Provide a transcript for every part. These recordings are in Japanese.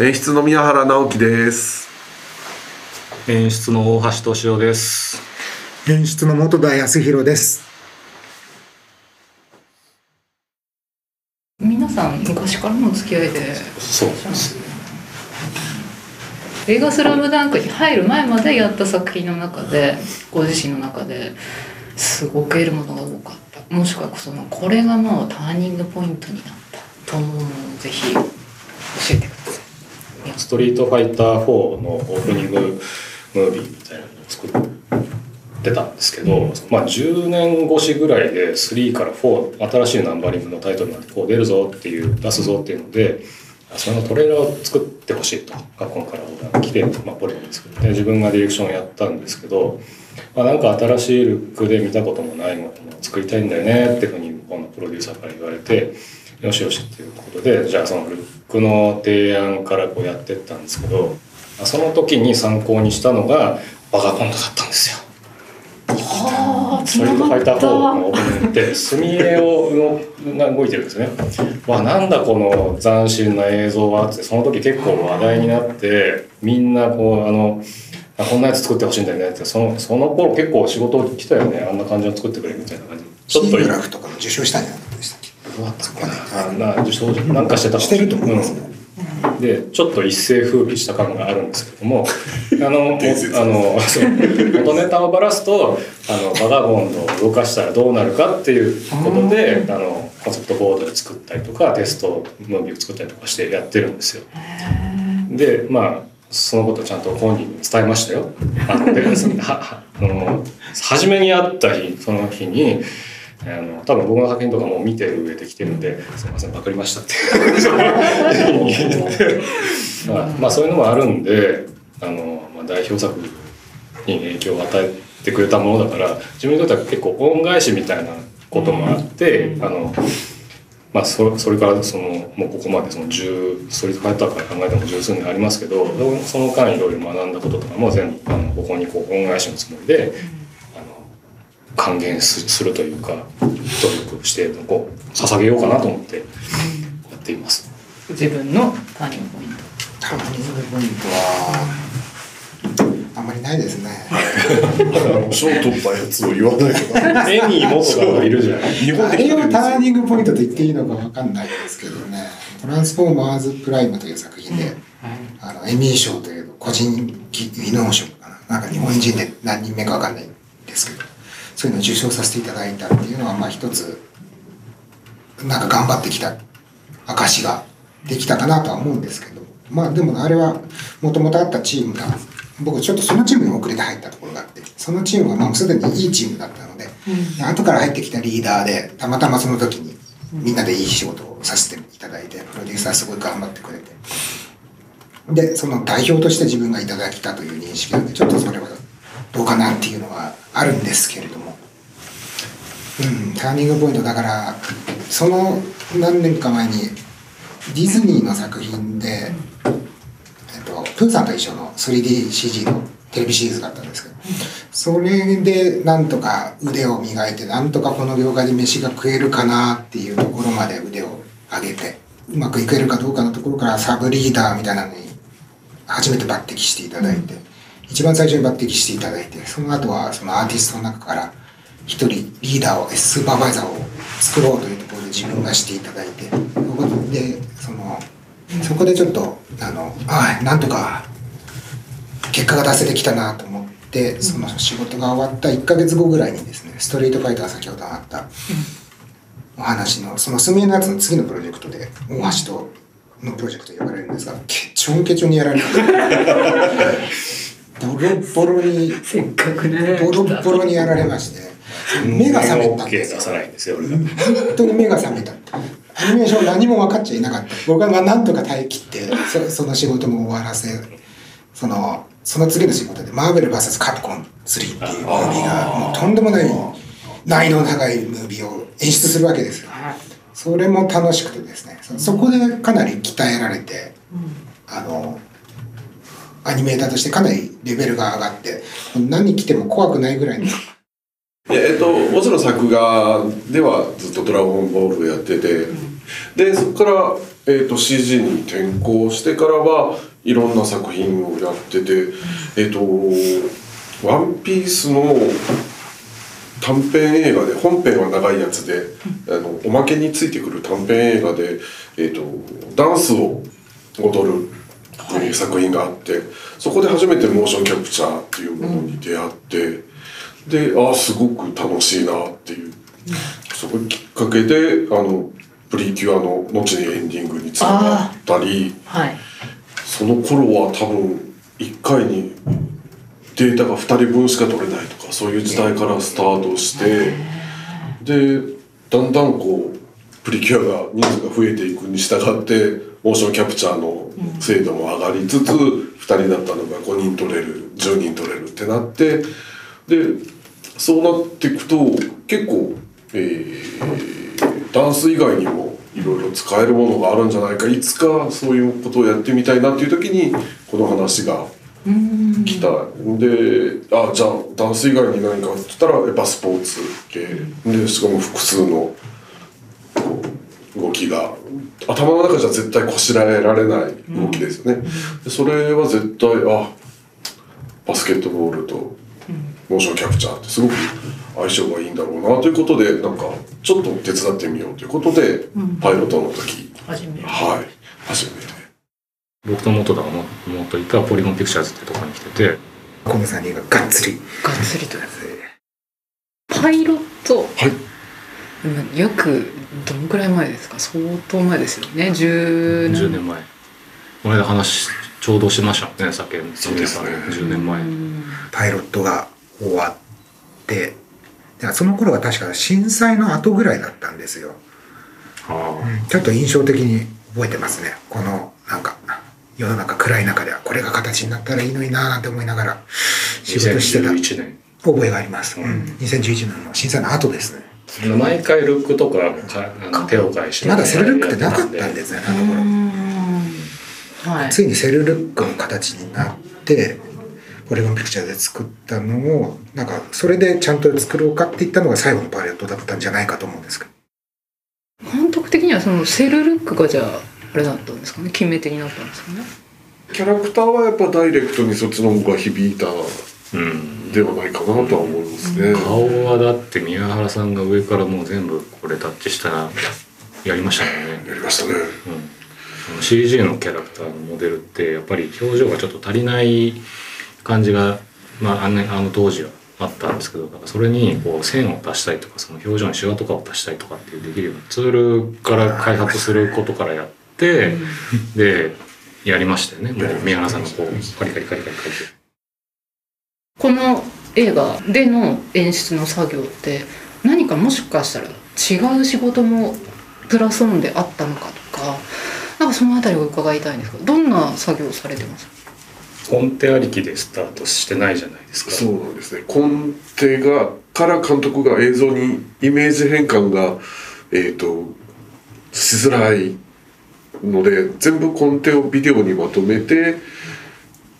演出の宮原直樹です。演出の大橋敏夫です。演出の本田康弘です。皆さん昔からの付き合いで。そう。です映画「スラムダンクに入る前までやった作品の中でご自身の中ですごく得るものが多かった。もしくはそのこれがもうターニングポイントになったと思うのをぜひ教えてくださいストリートファイター4のオープニングムービーみたいなのを作ってたんですけど、まあ10年越しぐらいで3から4新しいナンバリングのタイトルなんでこう出るぞっていう出すぞっていうのでそのトレーラーを作ってほしいと学校からオーダーが来て、まあ、ポリゴンですけどで自分がディレクションをやったんですけど、まあ、なんか新しいルックで見たこともないものを作りたいんだよねっていうふうに向こうのプロデューサーから言われてよしよしっていうことでじゃあそのルックの提案からこうやってったんですけどその時に参考にしたのがバガコンドだったんですよ。ああストリートファイター4のオープニングって墨絵をが動いてるんですね。わなんだこの斬新な映像はってその時結構話題になってみんなこうあのあこんなやつ作ってほしいんだよねってそのその頃結構仕事来たよね。あんな感じの作ってくれみたいな感じ。ちょっとグラフとかも受賞したんじゃなかったでしたっけ？どうだったかな。あな受賞なんかしてたしてると思いますね、うんでちょっと一世風靡した感があるんですけども あのもあの元ネタをばらすとあのバガボンドを動かしたらどうなるかっていうことであのコンセプトボードで作ったりとかテストムービーを作ったりとかしてやってるんですよ。でまあそのことをちゃんと本人に伝えましたよ。あの 初めに会った日その日にあの多分僕の作品とかも見てる上で来てるんで「すいませんパクりました」って。まあ、まあそういうのもあるんであの、まあ、代表作に影響を与えてくれたものだから自分にとっては結構恩返しみたいなこともあって、あのまあそそれからそのもうここまでその10ストリートファイターから考えても十数年ありますけどその間いろいろ学んだこととかも全部あのここにこう恩返しのつもりで。還元すするというか努力してこう捧げようかなと思ってやっています。自分のターニングポイント。ターニングポイントはあんまりないですね。賞取ったやつを言わないとかエミー元がいるじゃない？日本あれをでターニングポイントと言っていいのかわかんないですけどね「トランスフォーマーズ・プライム」という作品で、あのエミー賞という個人技能賞かな。なんか日本人で何人目かわかんないんですけどそういうのを受賞させていただいたっていうのはまあ一つなんか頑張ってきた証ができたかなとは思うんですけどまあでもあれはもともとあったチームが僕ちょっとそのチームに遅れて入ったところがあってそのチームはもうすでにいいチームだったので、で後から入ってきたリーダーでたまたまその時にみんなでいい仕事をさせていただいてプロデューサーすごい頑張ってくれてでその代表として自分がいただきたという認識なのでちょっとそれはどうかなっていうのはあるんですけれども。うんターニングポイントだからその何年か前にディズニーの作品で、えっと、プーさんと一緒の 3DCG のテレビシリーズがあったんですけどそれでなんとか腕を磨いてなんとかこの業界で飯が食えるかなっていうところまで腕を上げてうまくいけるかどうかのところからサブリーダーみたいなのに初めて抜擢していただいて、一番最初に抜擢していただいてその後はそのアーティストの中から一人リーダーをスーパーバイザーを作ろうというところで自分がしていただいてそこでそのそこでちょっとあのあなんとか結果が出せてきたなと思ってその仕事が終わった1ヶ月後ぐらいにですねストリートファイター先ほどあったお話のその墨絵のやつの次のプロジェクトで大橋とのプロジェクト呼ばれるんですがケチョンケチョンにやられた。ボロボロにせっかくねボロボロにやられまして目が覚めたんですよ。出さないんですよ俺が。本当に目が覚めた。アニメーション何も分かっちゃいなかった。僕は何とか耐え切ってそその仕事も終わらせそのその次の仕事でマーベル VS カプコン3っていうムービーがもうとんでもない難易度の高いムービーを演出するわけですよ。それも楽しくてですねそそこでかなり鍛えられて、あのアニメーターとしてかなりレベルが上がって何来ても怖くないぐらいの。えっとオズの作画ではずっと「ドラゴンボール」やっててでそこから、えー、と CG に転向してからはいろんな作品をやっててえっ、と「ワンピースの短編映画で本編は長いやつで、あのおまけについてくる短編映画で、えー、とダンスを踊る。っていう作品があって、そこで初めてモーションキャプチャーっていうものに出会って、でああすごく楽しいなっていう、そこきっかけであのプリキュアの後にエンディングにつながったりはい。その頃は多分1回にデータが2人分しか取れないとかそういう時代からスタートしてでだんだんこうプリキュアが人数が増えていくに従ってモーションキャプチャーの精度も上がりつつ2人だったのが5人取れる10人取れるってなってでそうなっていくと結構、えーダンス以外にもいろいろ使えるものがあるんじゃないかいつかそういうことをやってみたいなっていう時にこの話が来た。んであじゃあダンス以外に何かって言ったらやっぱスポーツ系。でしかも複数の動きが頭の中じゃ絶対こしらえられない動きですよね。でそれは絶対あバスケットボールとモーションキャプチャーってすごく相性がいいんだろうなということでなんかちょっと手伝ってみようということで、パイロットの時。初めはい。初めて。僕と元田が持っていたポリゴンピクチャーズってところに来ててこの3人ががっつり。がっつりとパイロット。はい。うん約どのくらい前ですか？相当前ですよね。10 10年。前。この間話ちょうどしましたね酒そうですね。10年前。パイロットが終わって。でその頃が確か震災の後ぐらいだったんですよ。あ。ちょっと印象的に覚えてますね。このなんか世の中暗い中ではこれが形になったらいいのになーなんて思いながらあ仕事してた2011年。覚えがあります、ううんん、2011年の震災の後ですね毎回ルックとかかあの手を変えしてまだセルルックってなかったんですねあの頃。はい。ついにセルルックの形になってポリゴンピクチャーで作ったのをなんかそれでちゃんと作ろうかって言ったのが最後のパイロットだったんじゃないかと思うんですけど。監督的にはそのセルルックがじゃああれだったんですかね決め手になったんですかね。キャラクターはやっぱダイレクトにそっちの方が響いたうんではないかなとは思いますね。顔はだって宮原さんが上からもう全部これタッチしたらやりましたもんねやりましたね。うん、CG のキャラクターのモデルってやっぱり表情がちょっと足りない感じが、まあ、あのあの当時はあったんですけどだからそれにこう線を足したりとかその表情にシワとかを足したりとかっていうできるようなツールから開発することからやってでやりましたよねもう宮原さんがこうカリカリカリカリカリって。この映画での演出の作業って何かもしかしたら違う仕事もプラスオンであったのかとかなんかそのあたりを伺いたいんですがどんな作業をされてます？かコンテありきでスタートしてないじゃないですか。そうなんですね。コンテがから監督が映像にイメージ変換がえっ、としづらいので全部コンテをビデオにまとめて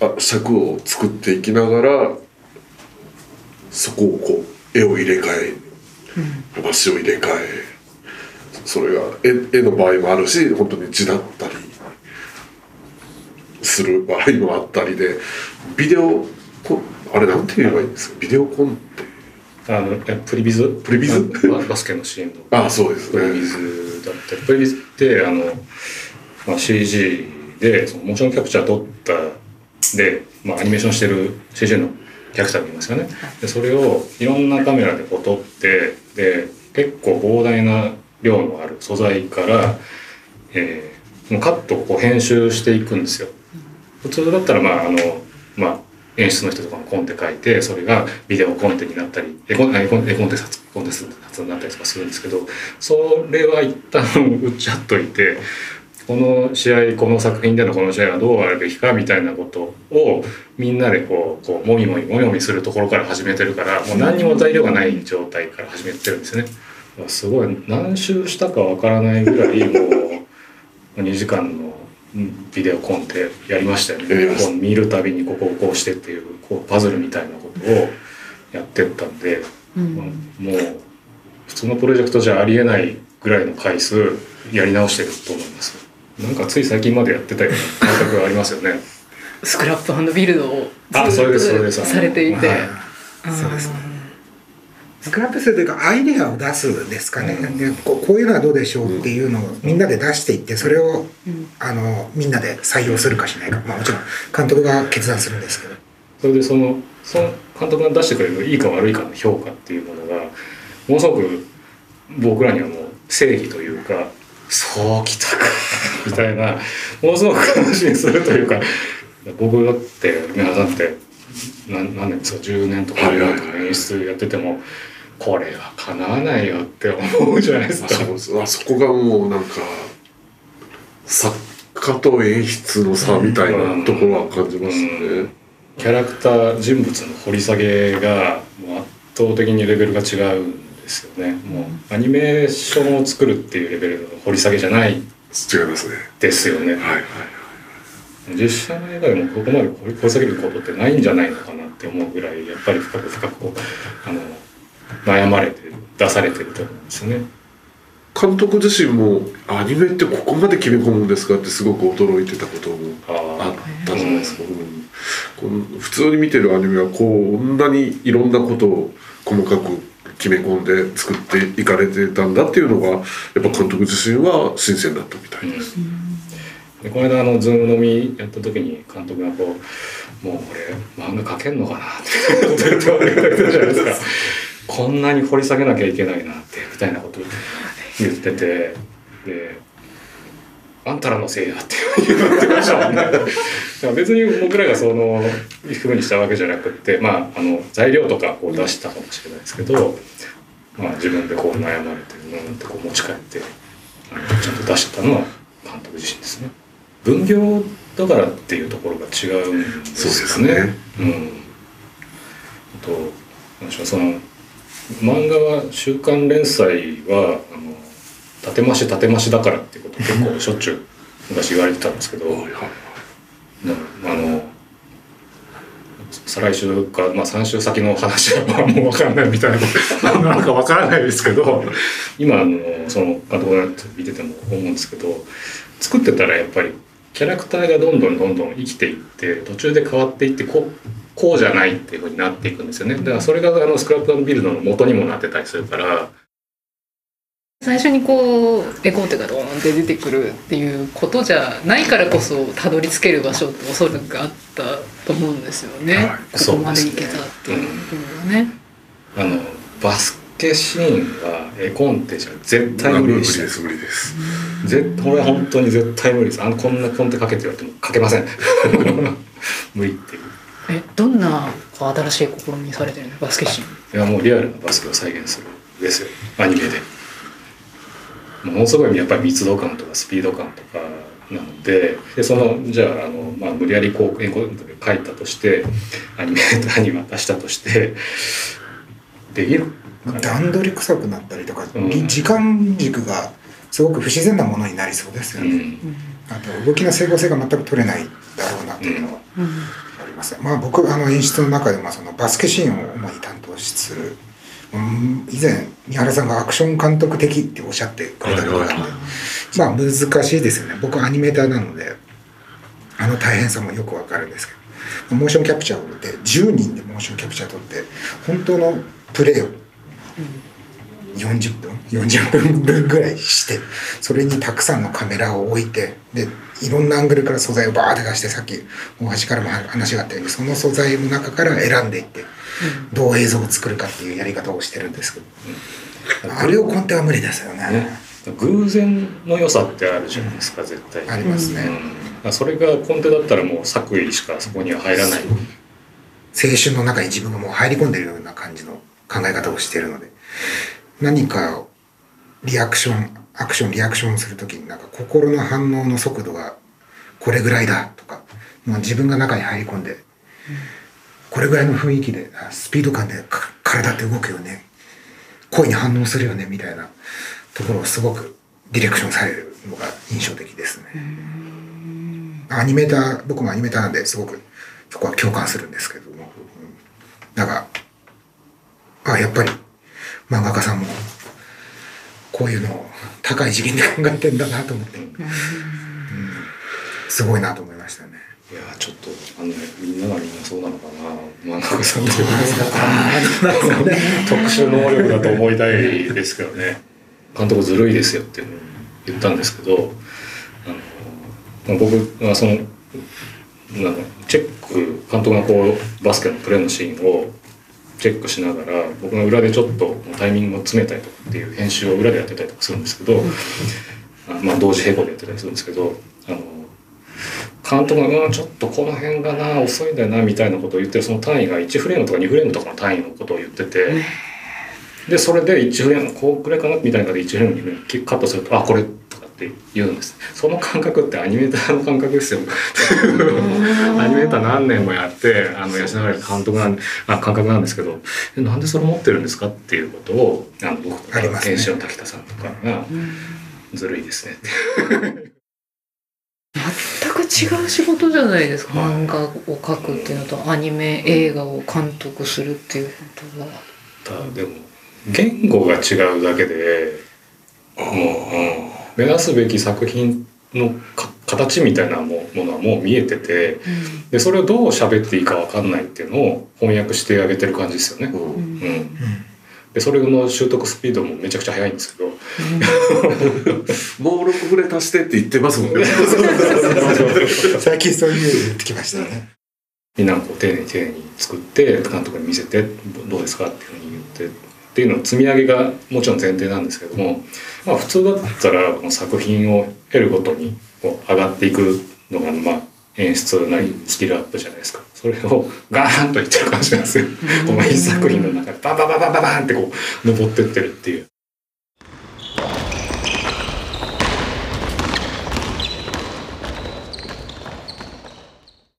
あ尺を作っていきながらそこをこう絵を入れ替え話を入れ替えそれが絵絵の場合もあるし本当に字だったりする場合もあったりでビデオコンあれなんて言えばいいんですか？ビデオコンテあのえプリビズ？プリビズ？ババスケのシーンのあそうですプリビねズだったり。プリビズってあの、まあ、CG でそのモーションキャプチャー撮ったで、まあ、アニメーションしてる CG のキャラクターがいますよね。でそれをいろんなカメラでこう撮ってで結構膨大な量のある素材から、えーもうカットをこう編集していくんですよ。普通だったらまああのまあ演出の人とかもコンテ書いてそれがビデオコンテになったり絵コン絵コン絵コンテ撮コンテ撮になったりとかするんですけどそれは一旦 打ち合っといてこの試合この作品でのこの試合はどうあるべきかみたいなことをみんなでこうこうもみもみもみもみするところから始めてるからもう何にも材料がない状態から始めてるんですよね。すごい何周したかわからないぐらいもう 2時間のうんビデオコンテやりましたよね。こう見るたびにここをこうしてっていうこうパズルみたいなことをやってったんで、うんもう普通のプロジェクトじゃありえないぐらいの回数やり直してると思いますなんかつい最近までやってたような感覚がありますよね。スクラップビルドをあそれですそれです。されていて、はい。そうです。ねスクラップするというかアイデアを出すですかね、でこうこういうのはどうでしょうっていうのをみんなで出していってそれを、あのみんなで採用するかしないか、まあ、もちろん監督が決断するんですけど。それでそのその監督が出してくれるいいか悪いかの評価っていうものがものすごく僕らにはもう正義というかそうきたか。みたいなものすごく感心するというか。僕だって皆さんって何何年ですか？10年とかはいはいはい。演出やっててもこれはかなわないよって思うじゃないですか。あそこがもうなんか作家と演出の差みたいなところは感じますね。キャラクター人物の掘り下げがもう圧倒的にレベルが違う。んですよね。もうアニメーションを作るっていうレベルの掘り下げじゃない違いますね。ですよね。はいはい。実写の映画でもここまで掘り下げることってないんじゃないのかなって思うぐらいやっぱり深く深くあの悩まれて出されてると思うんですよね。監督自身もアニメってここまで決め込むんですかってすごく驚いてたこともああったじゃないですか。うんこの普通に見てるアニメはこんなにいろんなことを細かく決め込んで作っていかれてたんだっていうのがやっぱ監督自身は新鮮だったみたいです。でこの間あのズーム飲みやった時に監督がこう「もう俺漫画描けんのかな」ってこと言ってたじゃないですか。こんなに掘り下げなきゃいけないなってみたいなこと言ってて。で「あんたらのせいや」って言ってましたもんねだから別に僕らがそのふうにしたわけじゃなくってまああの材料とかこう出したかもしれないですけど、まあ、自分でこう悩まれてうんってこう持ち帰ってちゃんと出したのは監督自身ですね。分業だからっていうところが違うんですよね。そうですねうん。あとその漫画は週刊連載はあの縦増し縦増しだからっていうこと結構しょっちゅう昔言われてたんですけど、あの再来週か、まあ、3週先の話はまあもう分からないみたいな なんか分からないですけど今あのその監督が見てても思うんですけど作ってたらやっぱりキャラクターがどんどんどんどん生きていって途中で変わっていってこうこうじゃないっていうふうになっていくんですよね。だからそれがあのスクラップビルドの元にもなってたりするから最初にこうエコーテがドーンって出てくるっていうことじゃないからこそたどり着ける場所っておそらくあったと思うんですよね、はい。ここまでいけたっていうのはね。あのバスケシーンは絵コンテじゃ絶対無理でした。です無理です。絶これは本当に絶対無理です。あのこんなコンテかけて言われてもかけません。無理っていうえどんな新しい試みされてるの？バスケシーン。いやもうリアルなバスケを再現する。んですよ。アニメでものすごいやっぱり密度感とかスピード感とかなのででそのじゃああの、まあ、無理やりこう絵コンテで書いたとしてアニメーターに渡したとしてできる段取り臭くなったりとか、うん。時間軸がすごく不自然なものになりそうですよね、うん。あと動きの整合性が全く取れないだろうなというのはうん。あります、まあ僕あの演出の中でもそのバスケシーンを主に担当するうん以前三原さんがアクション監督的っておっしゃってくれたのがあって、はいはい。まあ難しいですよね。僕アニメーターなのであの大変さもよくわかるんですけどモーションキャプチャーで10人でモーションキャプチャー撮って本当のプレーを40分40分分ぐらいしてそれにたくさんのカメラを置いてでいろんなアングルから素材をバーって出してさっき大橋からも話があったようにその素材の中から選んでいってどう映像を作るかっていうやり方をしてるんですけど。あれをコンテは無理ですよね。ね。偶然の良さってあるじゃないですか絶対。ありますね、うん、それがコンテだったらもう作為しかそこには入らない。青春の中に自分がもう入り込んでるような感じの考え方をしているので何かをリアクションアクションリアクションする時になんか心の反応の速度がこれぐらいだとか、まあ、自分が中に入り込んで、これぐらいの雰囲気でスピード感で体って動くよね。声に反応するよねみたいなところをすごくディレクションされるのが印象的ですね。アニメーター僕もアニメーターなんですごくそこは共感するんですけども、うん、なんかあやっぱり漫画家さんもこういうのを高い次元で考えてんだなと思って、すごいなと思いましたね。いやちょっとあのねみんながみんなそうなのかな。真中さんという特殊能力だと思いたいですけどね。監督ずるいですよって言ったんですけどあの、まあ、僕はそのなんかチェック監督がこうバスケのプレーのシーンをチェックしながら僕が裏でちょっとタイミングを詰めたりとかっていう編集を裏でやってたりとかするんですけど、あまあ同時並行でやってたりするんですけどあの監督が「うんちょっとこの辺がな遅いんだよな」みたいなことを言ってるその単位が1フレームとか2フレームとかの単位のことを言っててでそれで1フレームこうくらいかなみたいなので1フレーム2フレームカットすると「あこれ」って言うんです。その感覚ってアニメーターの感覚ですよ。アニメーター何年もやってあの吉永監督なんあ感覚なんですけどえなんでそれ持ってるんですかっていうことをあの僕とか研修の滝田さんとかが「ずるいですね」って全く違う仕事じゃないですか。漫画を描くっていうのとアニメ映画を監督するっていうことは。ただでも言語が違うだけでもう、うん、目指すべき作品のか形みたいなもものはもう見えててでそれをどう喋っていいか分かんないっていうのを翻訳してあげてる感じですよね。うん。うん。でそれの習得スピードもめちゃくちゃ速いんですけど。もう6フレ足してって言ってますもんね。最近そういうの言ってきましたね。みんなこう丁寧に丁寧に作って監督に見せてどうですかっていうふうに言ってっていうのの積み上げがもちろん前提なんですけども、まあ、普通だったらこの作品を得るごとにこう上がっていくのがまあ演出なりスキルアップじゃないですかそれをガーンといってる感じなんですよ。この一作品の中でバンバンバンバンバンバンってこう登ってってるっていう。